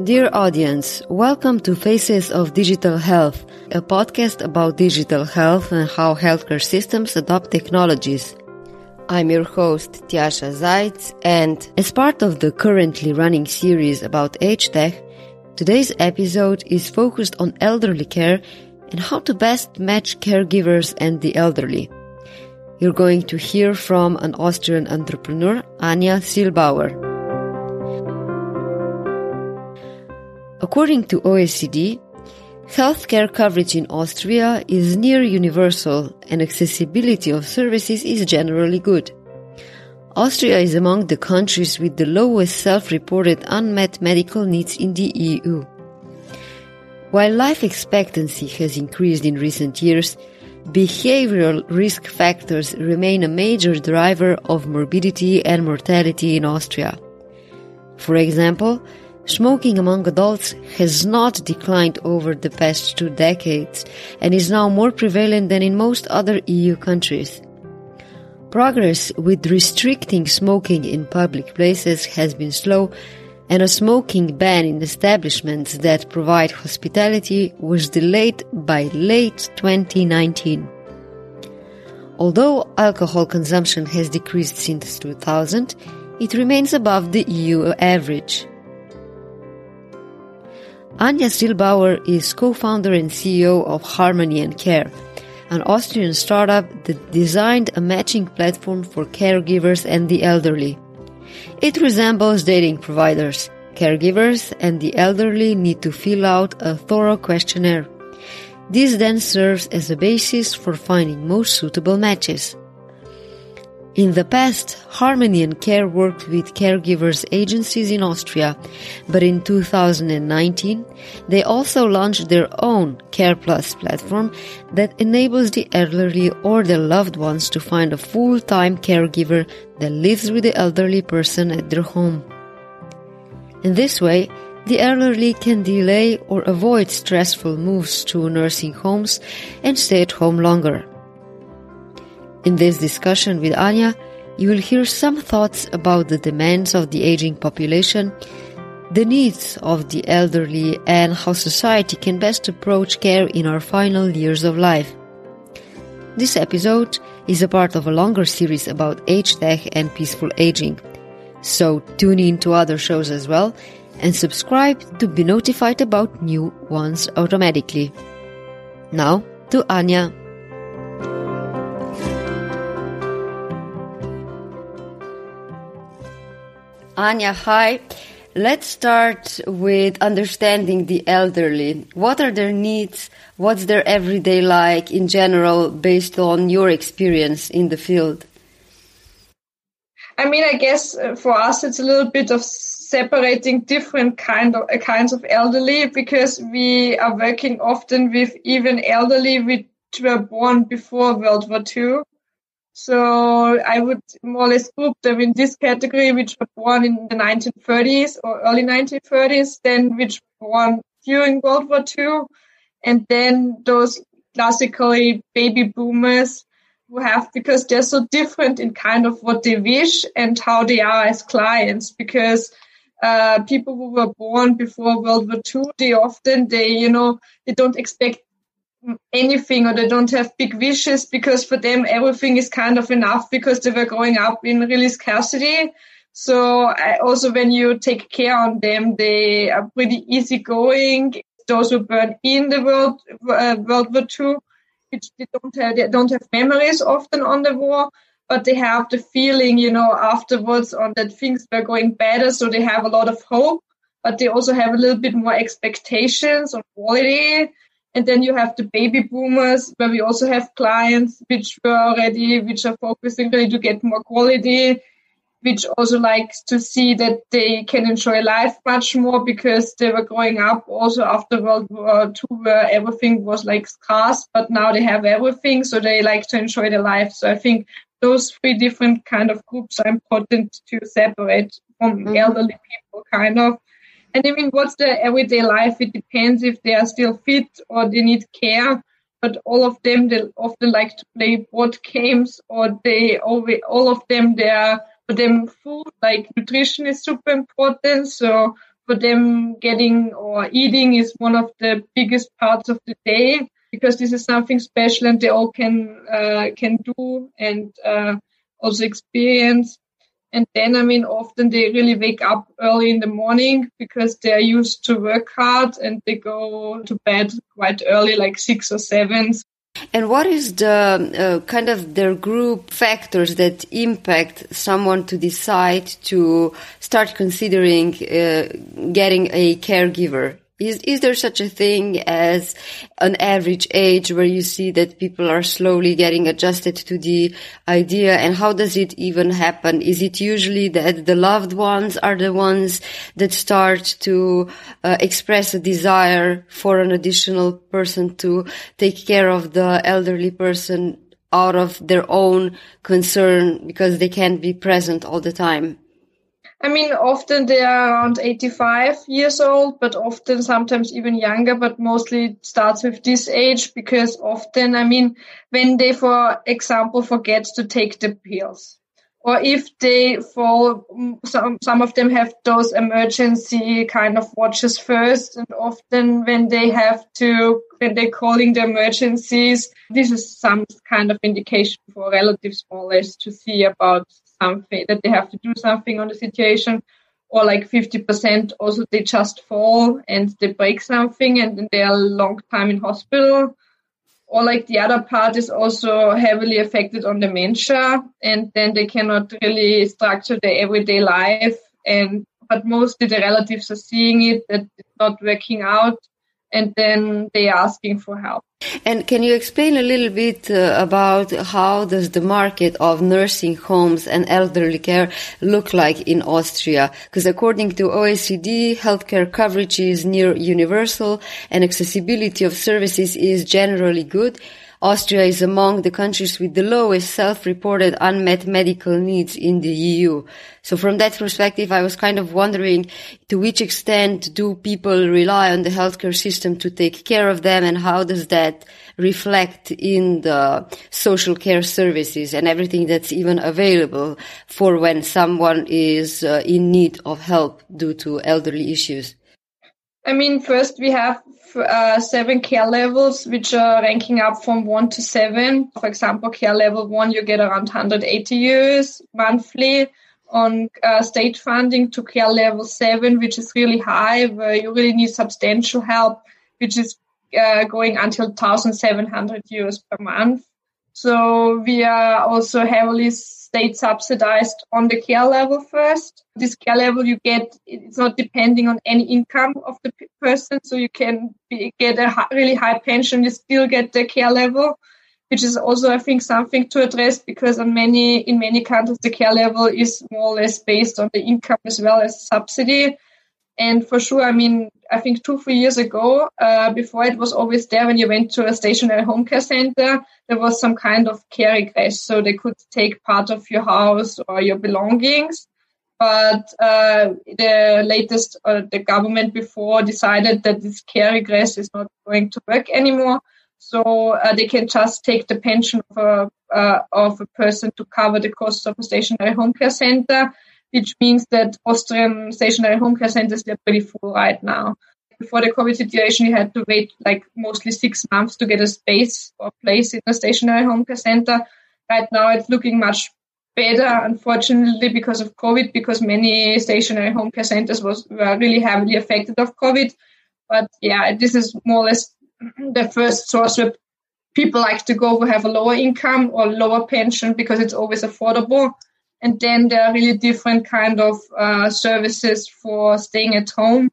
Dear audience, welcome to Faces of Digital Health, a podcast about digital health and how healthcare systems adopt technologies. I'm your host, Tjaša Zajc, and as part of the currently running series about age tech, today's episode is focused on elderly care and how to best match caregivers and the elderly. You're going to hear from an Austrian entrepreneur, Anja Silbauer. According to OECD, healthcare coverage in Austria is near universal and accessibility of services is generally good. Austria is among the countries with the lowest self-reported unmet medical needs in the EU. While life expectancy has increased in recent years, behavioral risk factors remain a major driver of morbidity and mortality in Austria. For example, Smoking among adults has not declined over the past two decades and is now more prevalent than in most other EU countries. Progress with restricting smoking in public places has been slow and a smoking ban in establishments that provide hospitality was delayed by late 2019. Although alcohol consumption has decreased since 2000, it remains above the EU average. Anja Silbauer is co-founder and CEO of Harmony and Care, an Austrian startup that designed a matching platform for caregivers and the elderly. It resembles dating providers. Caregivers and the elderly need to fill out a thorough questionnaire. This then serves as a basis for finding most suitable matches. In the past, Harmony and Care worked with caregivers agencies in Austria, but in 2019, they also launched their own Care Plus platform that enables the elderly or their loved ones to find a full-time caregiver that lives with the elderly person at their home. In this way, the elderly can delay or avoid stressful moves to nursing homes and stay at home longer. In this discussion with Anja, you will hear some thoughts about the demands of the aging population, the needs of the elderly, and how society can best approach care in our final years of life. This episode is a part of a longer series about age tech and peaceful aging. So tune in to other shows as well and subscribe to be notified about new ones automatically. Now to Anja. Anja, hi. Let's start with understanding the elderly. What are their needs? What's their everyday like in general based on your experience in the field? I mean, I guess uh, for us it's a little bit of separating different kind of uh, kinds of elderly because we are working often with even elderly which were born before World War II so I would more or less group them in this category, which were born in the 1930s or early 1930s, then which were born during World War II, and then those classically baby boomers who have, because they're so different in kind of what they wish and how they are as clients, because uh, people who were born before World War II, they often, they, you know, they don't expect anything or they don't have big wishes because for them everything is kind of enough because they were growing up in really scarcity. So I, also when you take care on them, they are pretty easygoing. Those who burn in the world uh, World War II, which they don't have, they don't have memories often on the war, but they have the feeling, you know, afterwards on that things were going better. So they have a lot of hope, but they also have a little bit more expectations on quality and then you have the baby boomers, where we also have clients which were already, which are focusing really to get more quality, which also likes to see that they can enjoy life much more because they were growing up also after World War II where everything was like scarce, but now they have everything. So they like to enjoy their life. So I think those three different kind of groups are important to separate from mm-hmm. elderly people kind of. And I mean, what's the everyday life? It depends if they are still fit or they need care. But all of them, they often like to play board games or they all of them, they are, for them food, like nutrition is super important. So for for them getting or eating is one of the biggest parts of the day because this is something special and they all can uh, can do and uh, also experience. And then, I mean, often they really wake up early in the morning because they're used to work hard and they go to bed quite early, like six or seven. And what is the uh, kind of their group factors that impact someone to decide to start considering uh, getting a caregiver? Is, is there such a thing as an average age where you see that people are slowly getting adjusted to the idea? And how does it even happen? Is it usually that the loved ones are the ones that start to uh, express a desire for an additional person to take care of the elderly person out of their own concern because they can't be present all the time? I mean, often they are around 85 years old, but often sometimes even younger, but mostly it starts with this age because often, I mean, when they, for example, forget to take the pills or if they fall, mm, some, some of them have those emergency kind of watches first. And often when they have to, when they're calling the emergencies, this is some kind of indication for relative small age to see about something that they have to do something on the situation or like 50% also they just fall and they break something and then they are a long time in hospital. Or like the other part is also heavily affected on dementia and then they cannot really structure their everyday life. And but mostly the relatives are seeing it that it's not working out and then they are asking for help. And can you explain a little bit uh, about how does the market of nursing homes and elderly care look like in Austria? Because according to OECD, healthcare coverage is near universal and accessibility of services is generally good. Austria is among the countries with the lowest self-reported unmet medical needs in the EU. So from that perspective, I was kind of wondering to which extent do people rely on the healthcare system to take care of them and how does that reflect in the social care services and everything that's even available for when someone is uh, in need of help due to elderly issues? I mean, first we have uh, seven care levels, which are ranking up from one to seven. For example, care level one, you get around 180 euros monthly on uh, state funding to care level seven, which is really high, where you really need substantial help, which is uh, going until 1,700 euros per month. So we are also heavily state subsidized on the care level first. This care level you get, it's not depending on any income of the person. So you can be, get a really high pension, you still get the care level, which is also, I think, something to address because in many, in many countries, the care level is more or less based on the income as well as subsidy. And for sure, I mean, I think two, three years ago, uh, before it was always there when you went to a stationary home care center, there was some kind of care regress. So they could take part of your house or your belongings. But uh, the latest, uh, the government before decided that this care regress is not going to work anymore. So uh, they can just take the pension of a, uh, of a person to cover the costs of a stationary home care center which means that Austrian stationary home care centers are pretty full right now. Before the COVID situation, you had to wait like mostly six months to get a space or place in a stationary home care center. Right now, it's looking much better, unfortunately, because of COVID, because many stationary home care centers was were really heavily affected of COVID. But yeah, this is more or less the first source where people like to go who have a lower income or lower pension because it's always affordable. And then there are really different kind of uh, services for staying at home.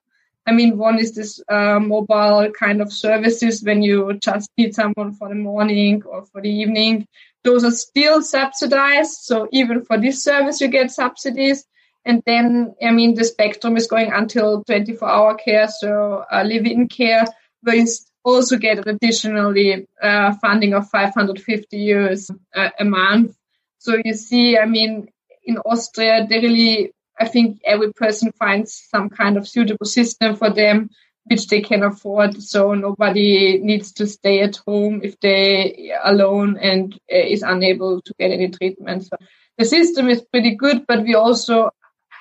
I mean, one is this uh, mobile kind of services when you just need someone for the morning or for the evening. Those are still subsidized. So even for this service, you get subsidies. And then, I mean, the spectrum is going until 24 hour care. So uh, live-in care, where you also get additionally uh, funding of 550 euros a, a month. So you see, I mean, in Austria, they really, I think every person finds some kind of suitable system for them, which they can afford. So nobody needs to stay at home if they are alone and uh, is unable to get any treatment. So the system is pretty good, but we also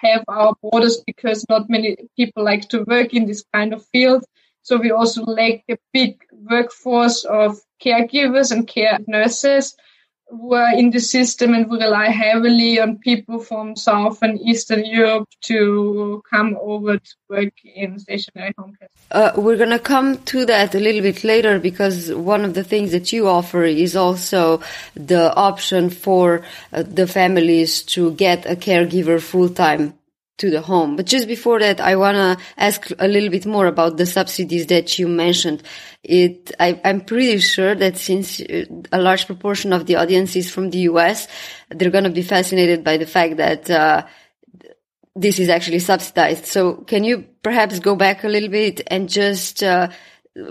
have our borders because not many people like to work in this kind of field. So we also lack a big workforce of caregivers and care nurses who are in the system and we rely heavily on people from South and Eastern Europe to come over to work in stationary home care. Uh, we're going to come to that a little bit later because one of the things that you offer is also the option for uh, the families to get a caregiver full time to the home. But just before that, I want to ask a little bit more about the subsidies that you mentioned. It, I, am pretty sure that since uh, a large proportion of the audience is from the US, they're going to be fascinated by the fact that, uh, this is actually subsidized. So can you perhaps go back a little bit and just, uh,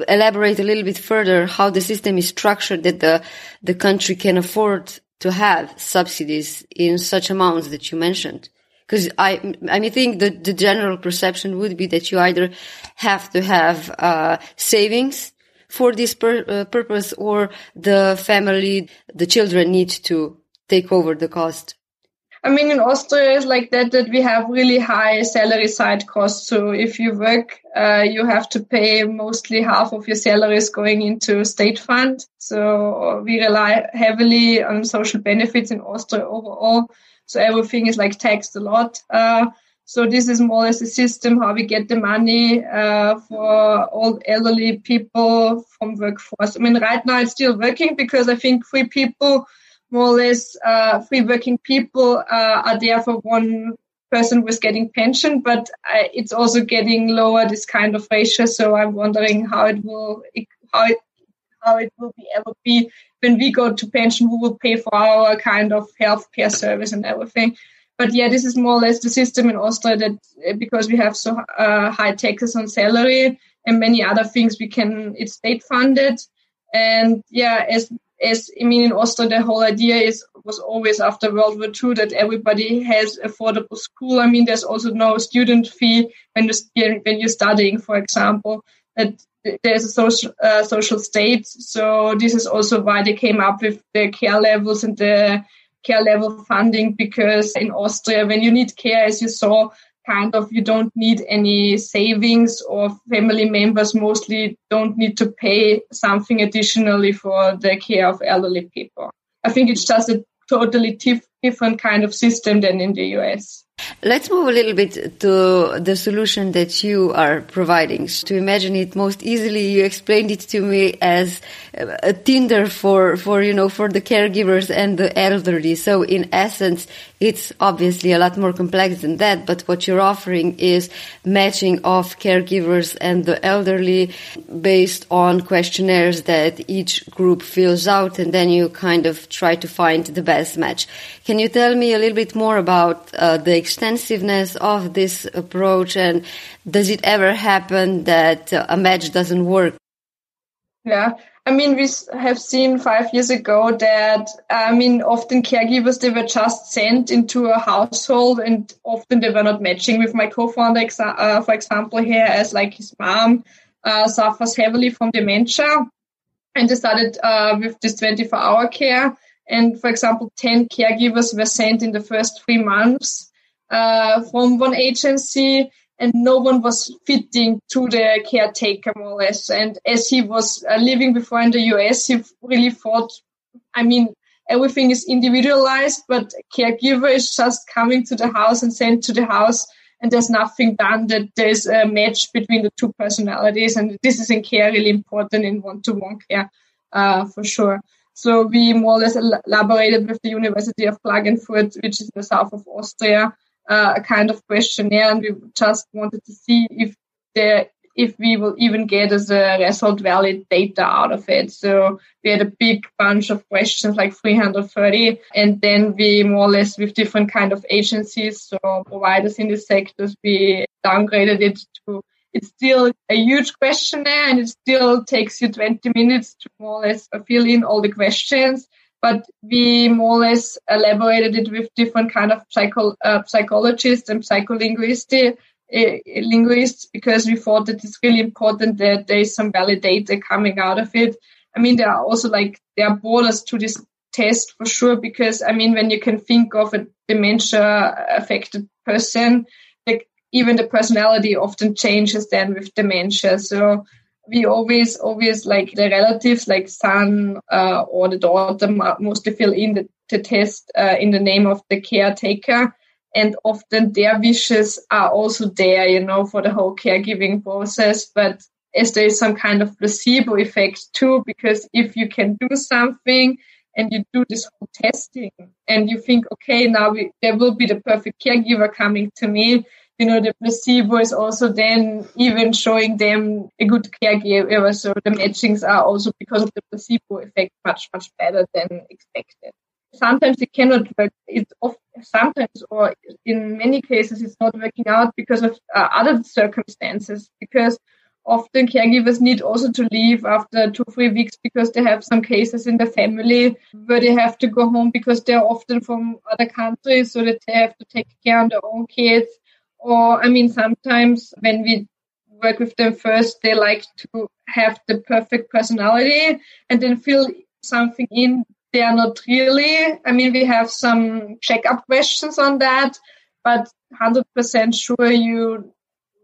elaborate a little bit further how the system is structured that the, the country can afford to have subsidies in such amounts that you mentioned? Because I, I think the, the general perception would be that you either have to have uh, savings for this pur- uh, purpose, or the family, the children need to take over the cost. I mean, in Austria, it's like that, that we have really high salary side costs. So if you work, uh, you have to pay mostly half of your salaries going into state fund. So we rely heavily on social benefits in Austria overall. So everything is like taxed a lot. Uh, so this is more or less a system how we get the money uh, for all elderly people from workforce. I mean, right now it's still working because I think three people, more or less, uh, three working people uh, are there for one person was getting pension, but uh, it's also getting lower this kind of ratio. So I'm wondering how it will how it how it will be ever be when we go to pension, who will pay for our kind of health care service and everything. But yeah, this is more or less the system in Austria that eh, because we have so uh, high taxes on salary and many other things, we can it's state funded. And yeah, as as I mean in Austria, the whole idea is was always after World War II that everybody has affordable school. I mean, there's also no student fee when you when you're studying, for example. That there's a social uh, social state. So this is also why they came up with the care levels and the care level funding because in Austria, when you need care, as you saw, kind of you don't need any savings or family members mostly don't need to pay something additionally for the care of elderly people. I think it's just a totally different kind of system than in the US. Let's move a little bit to the solution that you are providing. To imagine it most easily, you explained it to me as a Tinder for, for, you know, for the caregivers and the elderly. So in essence, it's obviously a lot more complex than that, but what you're offering is matching of caregivers and the elderly based on questionnaires that each group fills out and then you kind of try to find the best match. Can you tell me a little bit more about uh, the extensiveness of this approach and does it ever happen that uh, a match doesn't work? Yeah, I mean, we have seen five years ago that, I mean, often caregivers, they were just sent into a household and often they were not matching with my co-founder, uh, for example, here as like his mom uh, suffers heavily from dementia and they started uh, with this 24 hour care. And for example, 10 caregivers were sent in the first three months uh, from one agency and no one was fitting to the caretaker more or less. And as he was uh, living before in the US, he really thought, I mean, everything is individualized, but caregiver is just coming to the house and sent to the house and there's nothing done that there's a match between the two personalities. And this is in care really important in one-to-one care, uh, for sure. So we more or less elaborated with the University of Klagenfurt, which is in the south of Austria, uh, a kind of questionnaire, and we just wanted to see if there if we will even get as a result valid data out of it. So we had a big bunch of questions, like 330, and then we more or less with different kind of agencies, so providers in the sectors, we downgraded it to it's still a huge questionnaire and it still takes you 20 minutes to more or less fill in all the questions. But we more or less elaborated it with different kind of psycho, uh, psychologists and psycholinguists uh, linguists because we thought that it's really important that there is some valid data coming out of it. I mean, there are also like there are borders to this test for sure because I mean, when you can think of a dementia affected person, like even the personality often changes then with dementia. So we always, always like the relatives, like son uh, or the daughter, mostly fill in the, the test uh, in the name of the caretaker. And often their wishes are also there, you know, for the whole caregiving process. But as there is some kind of placebo effect too, because if you can do something and you do this whole testing and you think, okay, now we, there will be the perfect caregiver coming to me, you know, the placebo is also then even showing them a good caregiver. So the matchings are also because of the placebo effect much, much better than expected. Sometimes it cannot work. It's sometimes or in many cases it's not working out because of uh, other circumstances because often caregivers need also to leave after two, three weeks because they have some cases in the family where they have to go home because they're often from other countries so that they have to take care of their own kids. Or, I mean, sometimes when we work with them first, they like to have the perfect personality and then fill something in. They are not really. I mean, we have some checkup questions on that, but 100% sure you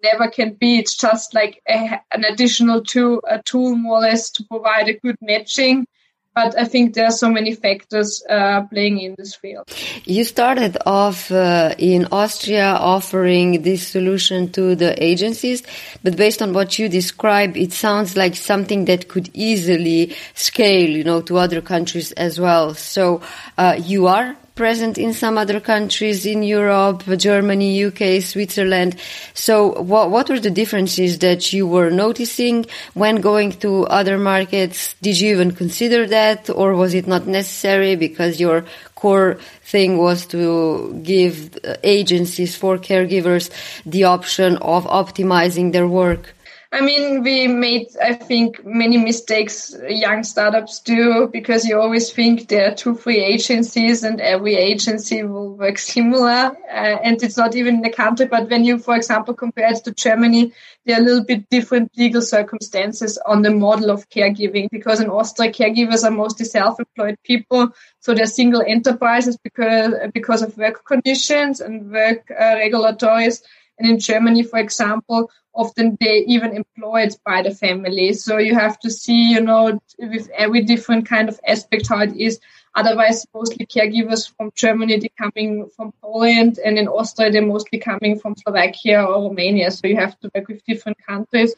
never can be. It's just like a, an additional tool, a tool more or less to provide a good matching. But I think there are so many factors uh, playing in this field. You started off uh, in Austria offering this solution to the agencies, but based on what you describe, it sounds like something that could easily scale, you know, to other countries as well. So uh, you are present in some other countries in Europe, Germany, UK, Switzerland. So what, what were the differences that you were noticing when going to other markets? Did you even consider that or was it not necessary because your core thing was to give agencies for caregivers the option of optimizing their work? I mean, we made, I think, many mistakes young startups do because you always think there are two free agencies and every agency will work similar. Uh, and it's not even in the country, but when you, for example, compare it to Germany, there are a little bit different legal circumstances on the model of caregiving because in Austria, caregivers are mostly self-employed people. So they're single enterprises because, because of work conditions and work uh, regulatories. And in Germany, for example, often they even employed by the family. So you have to see, you know, with every different kind of aspect how it is. Otherwise, mostly caregivers from Germany, they're coming from Poland, and in Austria, they're mostly coming from Slovakia or Romania. So you have to work with different countries.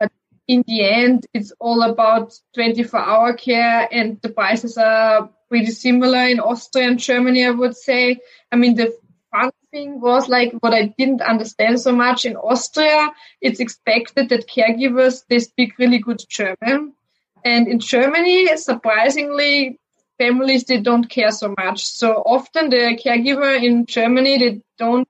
But in the end, it's all about 24 hour care, and the prices are pretty similar in Austria and Germany, I would say. I mean, the fun thing was like what I didn't understand so much in Austria. It's expected that caregivers they speak really good German, and in Germany, surprisingly, families they don't care so much. So often the caregiver in Germany they don't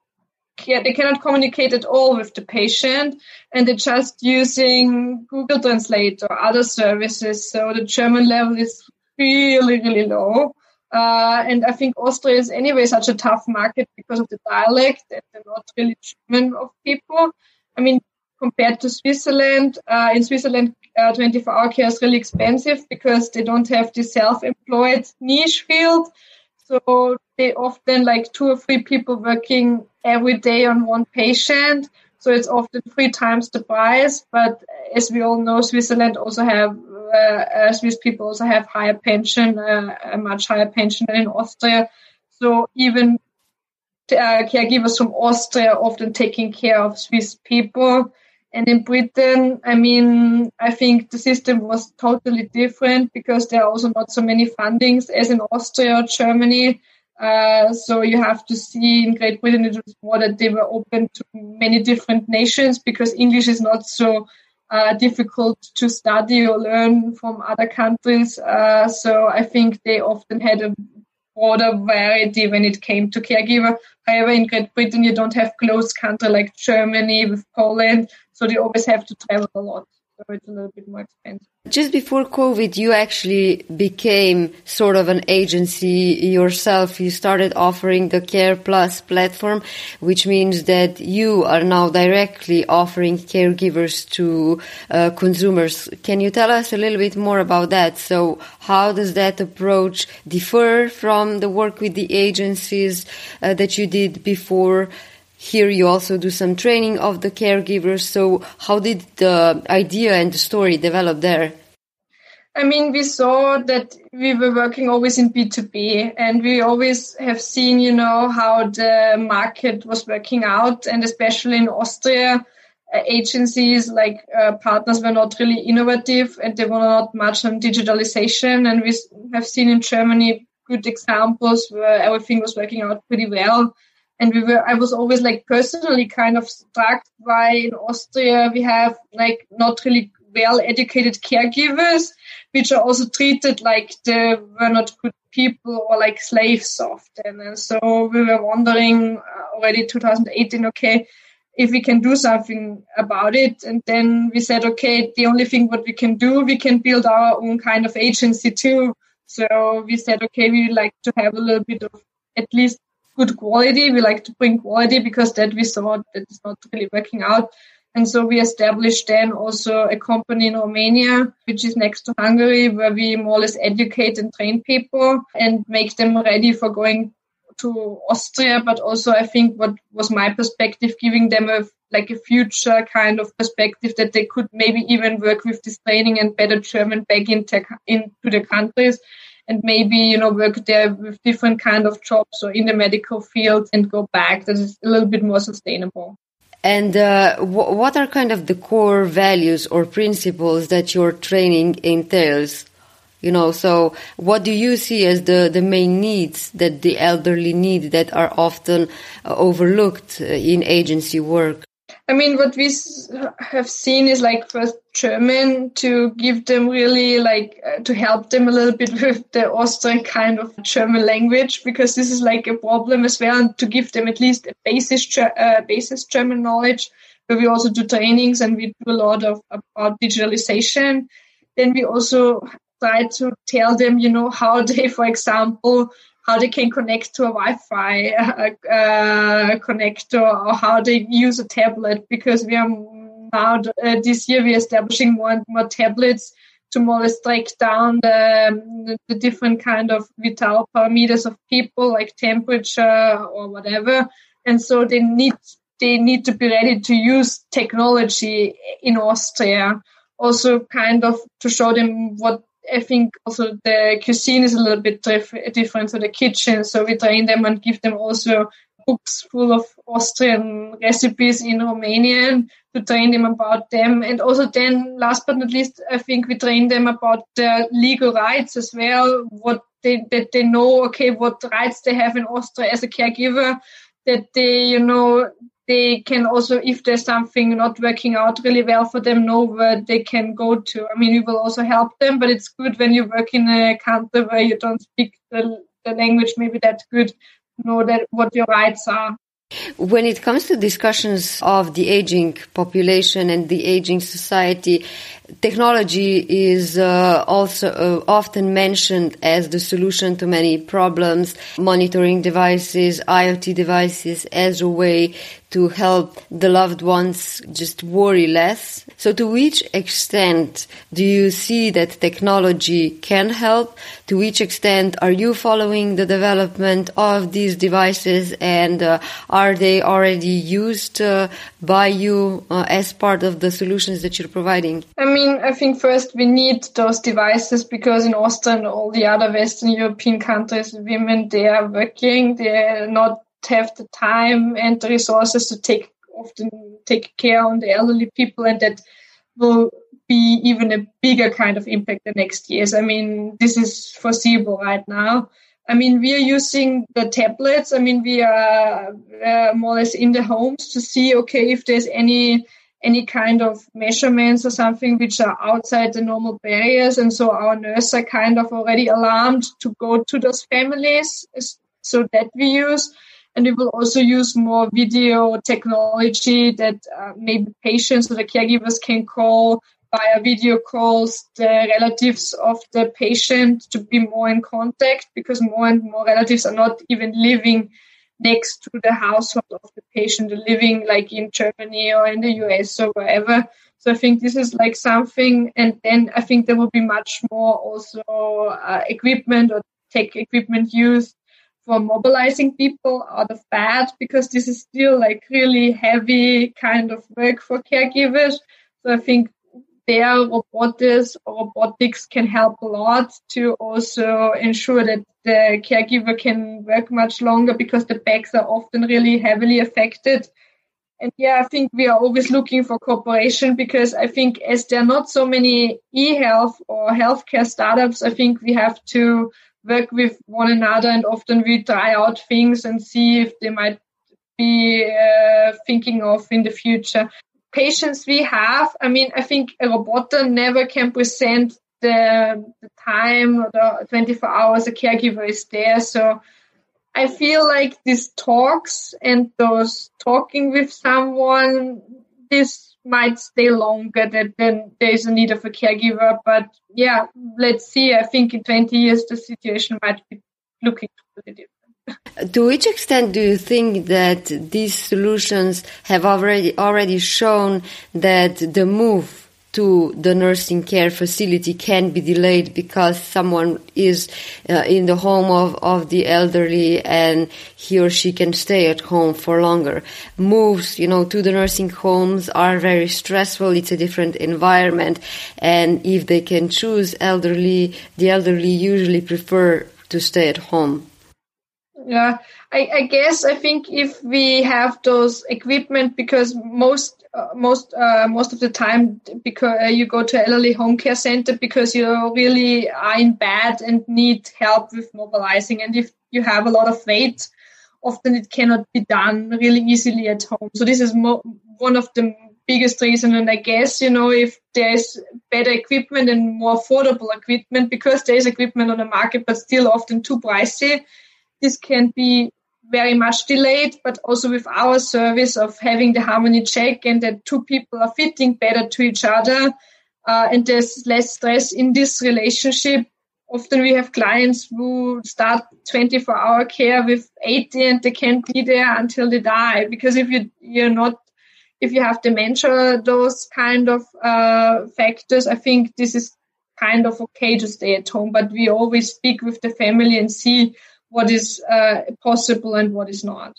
care, they cannot communicate at all with the patient, and they're just using Google Translate or other services. So the German level is really really low. Uh, and I think Austria is anyway such a tough market because of the dialect and they're not really German of people. I mean, compared to Switzerland, uh, in Switzerland, uh, 24 hour care is really expensive because they don't have the self-employed niche field. So they often like two or three people working every day on one patient. So it's often three times the price. But as we all know, Switzerland also have uh, Swiss people also have higher pension, uh, a much higher pension than in Austria. So even uh, caregivers from Austria often taking care of Swiss people. And in Britain, I mean, I think the system was totally different because there are also not so many fundings as in Austria or Germany. Uh, so you have to see in Great Britain it was more that they were open to many different nations because English is not so uh, difficult to study or learn from other countries. Uh, so I think they often had a broader variety when it came to caregiver. However, in Great Britain, you don't have close country like Germany with Poland, so they always have to travel a lot. so it's a little bit more expensive. Just before COVID, you actually became sort of an agency yourself. You started offering the Care Plus platform, which means that you are now directly offering caregivers to uh, consumers. Can you tell us a little bit more about that? So how does that approach differ from the work with the agencies uh, that you did before? Here you also do some training of the caregivers. So how did the idea and the story develop there? I mean, we saw that we were working always in B2B and we always have seen, you know, how the market was working out and especially in Austria, uh, agencies like uh, partners were not really innovative and they were not much on digitalization. And we have seen in Germany good examples where everything was working out pretty well and we were i was always like personally kind of struck by in austria we have like not really well educated caregivers which are also treated like they were not good people or like slaves often. And so we were wondering uh, already 2018 okay if we can do something about it. And then we said okay the only thing what we can do we can build our own kind of agency too. So we said okay we like to have a little bit of at least good quality. We like to bring quality because that we saw that is not really working out. And so we established then also a company in Romania, which is next to Hungary, where we more or less educate and train people and make them ready for going to Austria. But also, I think what was my perspective, giving them a like a future kind of perspective that they could maybe even work with this training and better German back into, into the countries and maybe you know work there with different kind of jobs or in the medical field and go back. That is a little bit more sustainable. And uh, w- what are kind of the core values or principles that your training entails? You know so what do you see as the, the main needs that the elderly need that are often uh, overlooked uh, in agency work I mean, what we have seen is like first German to give them really like uh, to help them a little bit with the Austrian kind of German language because this is like a problem as well, and to give them at least a basis uh, basis German knowledge. But we also do trainings and we do a lot of about digitalization. Then we also try to tell them, you know, how they, for example, how they can connect to a Wi-Fi uh, uh, connector or how they use a tablet because we are now uh, this year we're establishing more and more tablets to more or less track down the, the different kind of vital parameters of people like temperature or whatever. And so they need they need to be ready to use technology in Austria. Also kind of to show them what I think also the cuisine is a little bit diff- different to the kitchen. So we train them and give them also books full of Austrian recipes in Romanian to train them about them. And also then last but not least, I think we train them about their legal rights as well, what they, that they know, okay, what rights they have in Austria as a caregiver, that they, you know, they can also, if there's something not working out really well for them, know where they can go to. I mean, we will also help them, but it's good when you work in a country where you don't speak the, the language maybe that good, know that what your rights are. When it comes to discussions of the aging population and the aging society, technology is uh, also uh, often mentioned as the solution to many problems. Monitoring devices, IoT devices as a way to help the loved ones just worry less. So to which extent do you see that technology can help? To which extent are you following the development of these devices and uh, are they already used uh, by you uh, as part of the solutions that you're providing? I mean, I think first we need those devices because in Austria and all the other Western European countries, women, they are working, they're not have the time and the resources to take often take care on the elderly people and that will be even a bigger kind of impact the next years. I mean, this is foreseeable right now. I mean, we are using the tablets. I mean, we are uh, more or less in the homes to see, okay, if there's any any kind of measurements or something which are outside the normal barriers. And so our nurses are kind of already alarmed to go to those families so that we use. And we will also use more video technology that uh, maybe patients or the caregivers can call via video calls the relatives of the patient to be more in contact because more and more relatives are not even living next to the household of the patient, living like in Germany or in the US or wherever. So I think this is like something, and then I think there will be much more also uh, equipment or tech equipment used for mobilizing people out of bed because this is still like really heavy kind of work for caregivers. So I think their robotics robotics can help a lot to also ensure that the caregiver can work much longer because the backs are often really heavily affected. And yeah, I think we are always looking for cooperation because I think as there are not so many e-health or healthcare startups, I think we have to work with one another and often we try out things and see if they might be uh, thinking of in the future patients we have, I mean, I think a robot never can present the, the time or the 24 hours a caregiver is there. So I feel like these talks and those talking with someone, this might stay longer that then there's a need of a caregiver. But yeah, let's see. I think in 20 years, the situation might be looking different. To which extent do you think that these solutions have already already shown that the move to the nursing care facility can be delayed because someone is uh, in the home of, of the elderly and he or she can stay at home for longer. Moves, you know, to the nursing homes are very stressful. It's a different environment. And if they can choose elderly, the elderly usually prefer to stay at home. Yeah, I, I guess I think if we have those equipment, because most uh, most uh, most of the time, because uh, you go to elderly home care center because you really are in bed and need help with mobilizing, and if you have a lot of weight, often it cannot be done really easily at home. So this is mo- one of the biggest reason. And I guess, you know, if there's better equipment and more affordable equipment, because there's equipment on the market, but still often too pricey, this can be very much delayed, but also with our service of having the harmony check and that two people are fitting better to each other uh, and there's less stress in this relationship. Often we have clients who start 24 hour care with 80 and they can't be there until they die because if you, you're not if you have dementia, those kind of uh, factors, I think this is kind of okay to stay at home. But we always speak with the family and see what is uh, possible and what is not.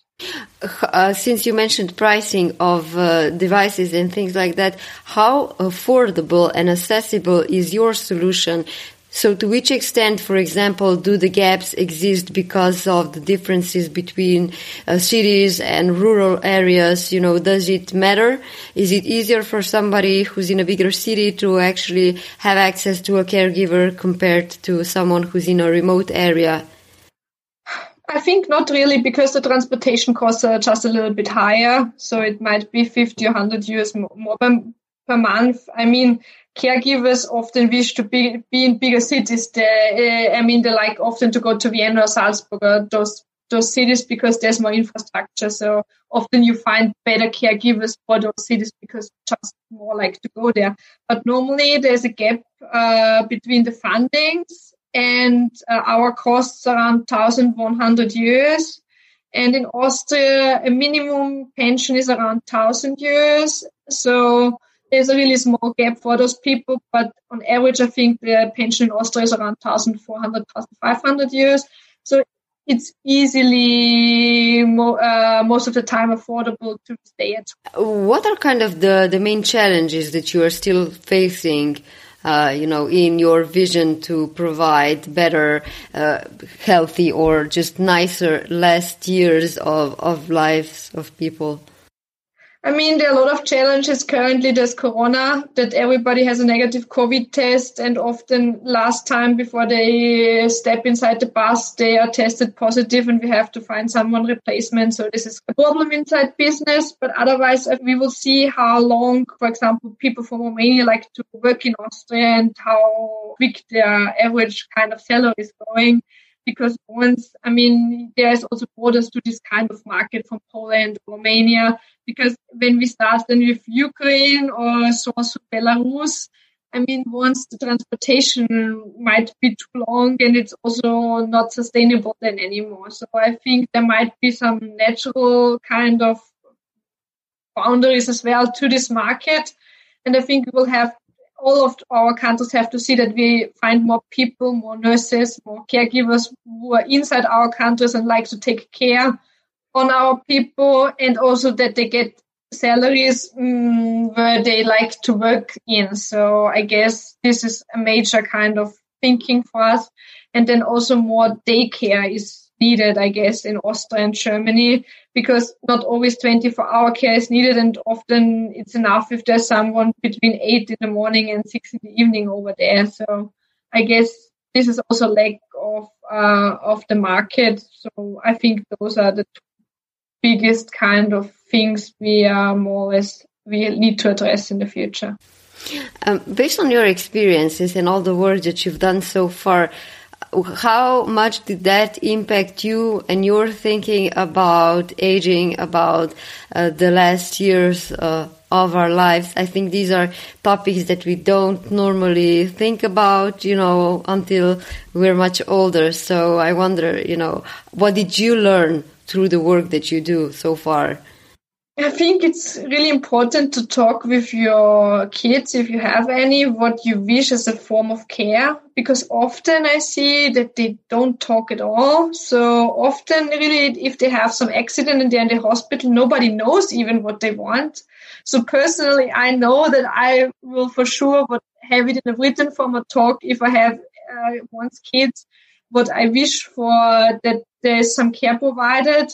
Uh, since you mentioned pricing of uh, devices and things like that, how affordable and accessible is your solution? So, to which extent, for example, do the gaps exist because of the differences between uh, cities and rural areas? You know, does it matter? Is it easier for somebody who's in a bigger city to actually have access to a caregiver compared to someone who's in a remote area? I think not really because the transportation costs are just a little bit higher. So it might be 50 or 100 US more per, per month. I mean, caregivers often wish to be, be in bigger cities. They, uh, I mean, they like often to go to Vienna or Salzburg or those, those cities because there's more infrastructure. So often you find better caregivers for those cities because just more like to go there. But normally there's a gap uh, between the fundings and uh, our costs are around 1,100 euros. And in Austria, a minimum pension is around 1,000 euros. So there's a really small gap for those people, but on average, I think the pension in Austria is around 1,400, 1,500 euros. So it's easily mo- uh, most of the time affordable to stay at. What are kind of the, the main challenges that you are still facing uh, you know, in your vision to provide better, uh, healthy, or just nicer last years of, of lives of people? I mean, there are a lot of challenges currently. There's Corona, that everybody has a negative COVID test, and often last time before they step inside the bus, they are tested positive, and we have to find someone replacement. So this is a problem inside business. But otherwise, uh, we will see how long, for example, people from Romania like to work in Austria and how quick their average kind of salary is going because once, I mean, there's also borders to this kind of market from Poland, Romania, because when we start then with Ukraine or so Belarus, I mean, once the transportation might be too long and it's also not sustainable then anymore. So I think there might be some natural kind of boundaries as well to this market. And I think we will have all of our countries have to see that we find more people, more nurses, more caregivers who are inside our countries and like to take care on our people and also that they get salaries um, where they like to work in. So I guess this is a major kind of thinking for us. And then also more daycare is needed, I guess, in Austria and Germany because not always 24 hour care is needed and often it's enough if there's someone between eight in the morning and six in the evening over there. So I guess this is also lack of, uh, of the market. So I think those are the biggest kind of things we are more or less we need to address in the future. Um, based on your experiences and all the work that you've done so far, how much did that impact you and your thinking about aging, about uh, the last years uh, of our lives? I think these are topics that we don't normally think about, you know, until we're much older. So I wonder, you know, what did you learn through the work that you do so far? I think it's really important to talk with your kids, if you have any, what you wish as a form of care, because often I see that they don't talk at all. So often, really, if they have some accident and they're in the hospital, nobody knows even what they want. So personally, I know that I will for sure have it in a written form or talk if I have uh, once kids, what I wish for that there's some care provided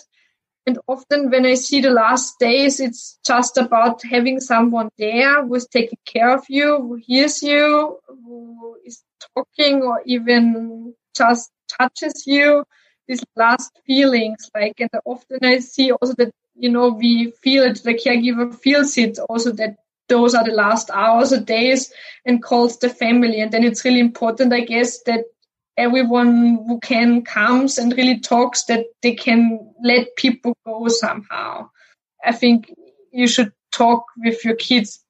and often when I see the last days, it's just about having someone there who is taking care of you, who hears you, who is talking or even just touches you. These last feelings, like, and often I see also that, you know, we feel it, the caregiver feels it also that those are the last hours or days and calls the family. And then it's really important, I guess, that everyone who can comes and really talks that they can let people go somehow. I think you should talk with your kids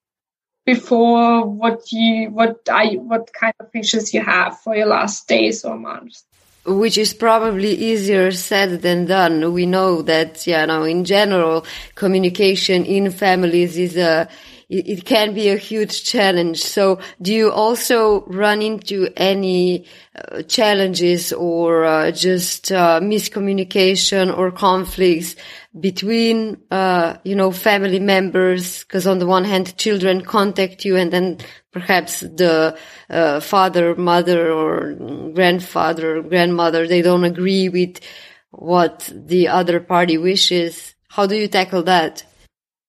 before what you what I what kind of wishes you have for your last days or months. Which is probably easier said than done. We know that, you know, in general, communication in families is a it, can be a huge challenge. So do you also run into any uh, challenges or uh, just uh, miscommunication or conflicts between, uh, you know, family members? Because on the one hand, children contact you and then perhaps the uh, father, mother or grandfather, grandmother, they don't agree with what the other party wishes. How do you tackle that?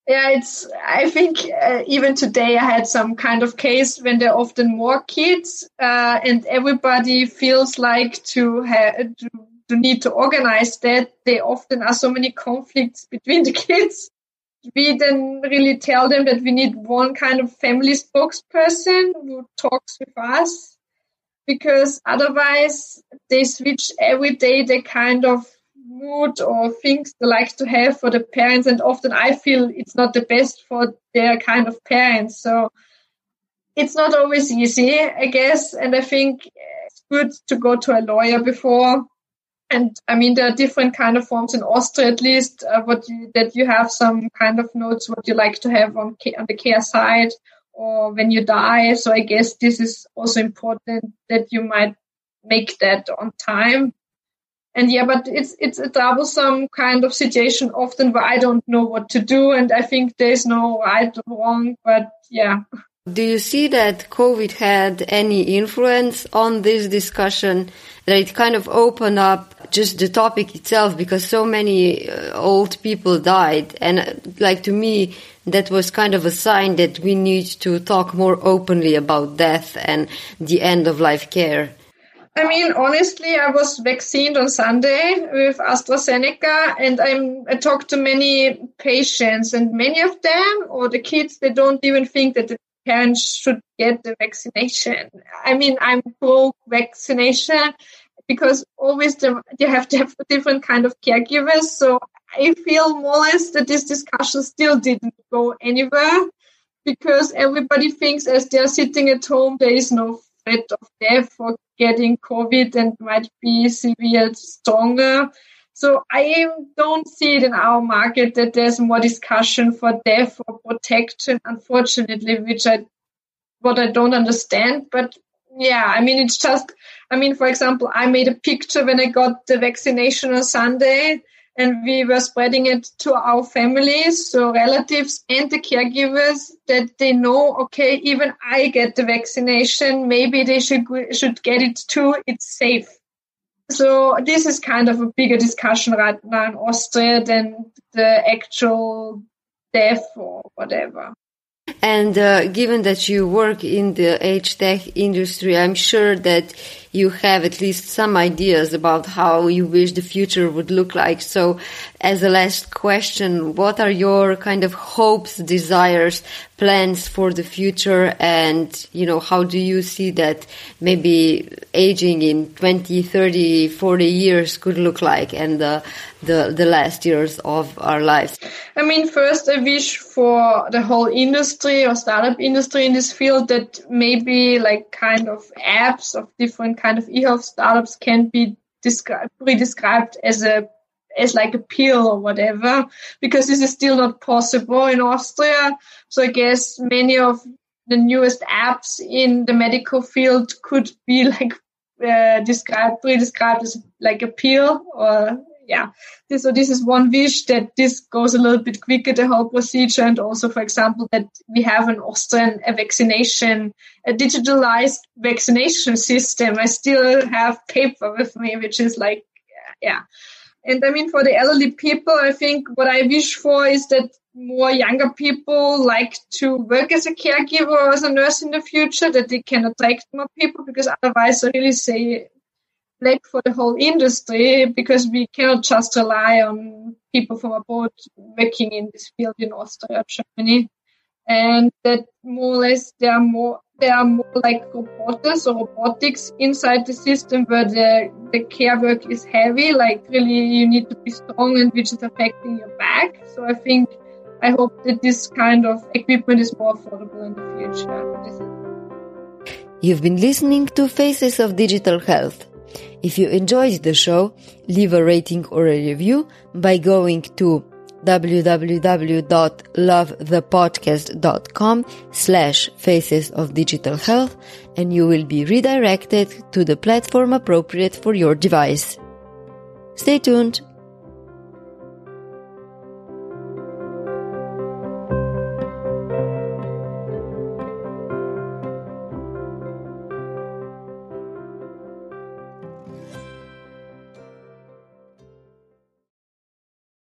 Yeah, it's. I think uh, even today I had some kind of case when there are often more kids, uh, and everybody feels like to have to, to need to organize that. There often are so many conflicts between the kids. We then really tell them that we need one kind of family spokesperson who talks with us, because otherwise they switch every day. They kind of mood or things they like to have for the parents. And often i feel it's not the best for their kind of parents. So it's not always easy i guess. And i think it's good to go to a lawyer before. And i mean there are different kind of forms in austria at least uh, what you, that you have some kind of notes what you like to have on, on the care side or when you die. So i guess this is also important that you might make that on time and yeah, but it's it's a troublesome kind of situation often where I don't know what to do, and I think there's no right or wrong. But yeah. Do you see that COVID had any influence on this discussion? That it kind of opened up just the topic itself because so many uh, old people died, and uh, like to me, that was kind of a sign that we need to talk more openly about death and the end of life care. I mean, honestly, I was vaccinated on Sunday with AstraZeneca, and I'm, I talked to many patients, and many of them, or the kids, they don't even think that the parents should get the vaccination. I mean, I'm pro vaccination because always the, you have to have a different kind of caregivers. So I feel more or less that this discussion still didn't go anywhere because everybody thinks as they're sitting at home, there is no threat of death or getting COVID and might be severe stronger. So I don't see it in our market that there's more discussion for death or protection, unfortunately, which I, what I don't understand. But yeah, I mean, it's just, I mean, for example, I made a picture when I got the vaccination on Sunday and we were spreading it to our families, so relatives and the caregivers that they know, okay, even I get the vaccination, maybe they should, should get it too. It's safe. So this is kind of a bigger discussion right now in Austria than the actual death or whatever. And uh, given that you work in the age tech industry, I'm sure that you have at least some ideas about how you wish the future would look like. So as a last question, what are your kind of hopes, desires, plans for the future? And, you know, how do you see that maybe aging in 20, 30, 40 years could look like and the, the, the last years of our lives? I mean, first, I wish for the whole industry or startup industry in this field that maybe like kind of apps of different kind of e-health startups can be described, pre-described as a as like a pill or whatever, because this is still not possible in Austria. So I guess many of the newest apps in the medical field could be like uh, described, pre-described as like a pill or yeah. This, so this is one wish that this goes a little bit quicker, the whole procedure. And also, for example, that we have an Austrian a vaccination, a digitalized vaccination system. I still have paper with me, which is like, yeah. And I mean, for the elderly people, I think what I wish for is that more younger people like to work as a caregiver or as a nurse in the future, that they can attract more people because otherwise I really say black for the whole industry because we cannot just rely on people from abroad working in this field in Austria Germany. And that more or less there are more there are more like robotics or robotics inside the system where the, the care work is heavy, like really you need to be strong and which is affecting your back. So I think I hope that this kind of equipment is more affordable in the future. You've been listening to Faces of Digital Health. If you enjoyed the show, leave a rating or a review by going to www.lovethepodcast.com slash faces of digital health and you will be redirected to the platform appropriate for your device. Stay tuned.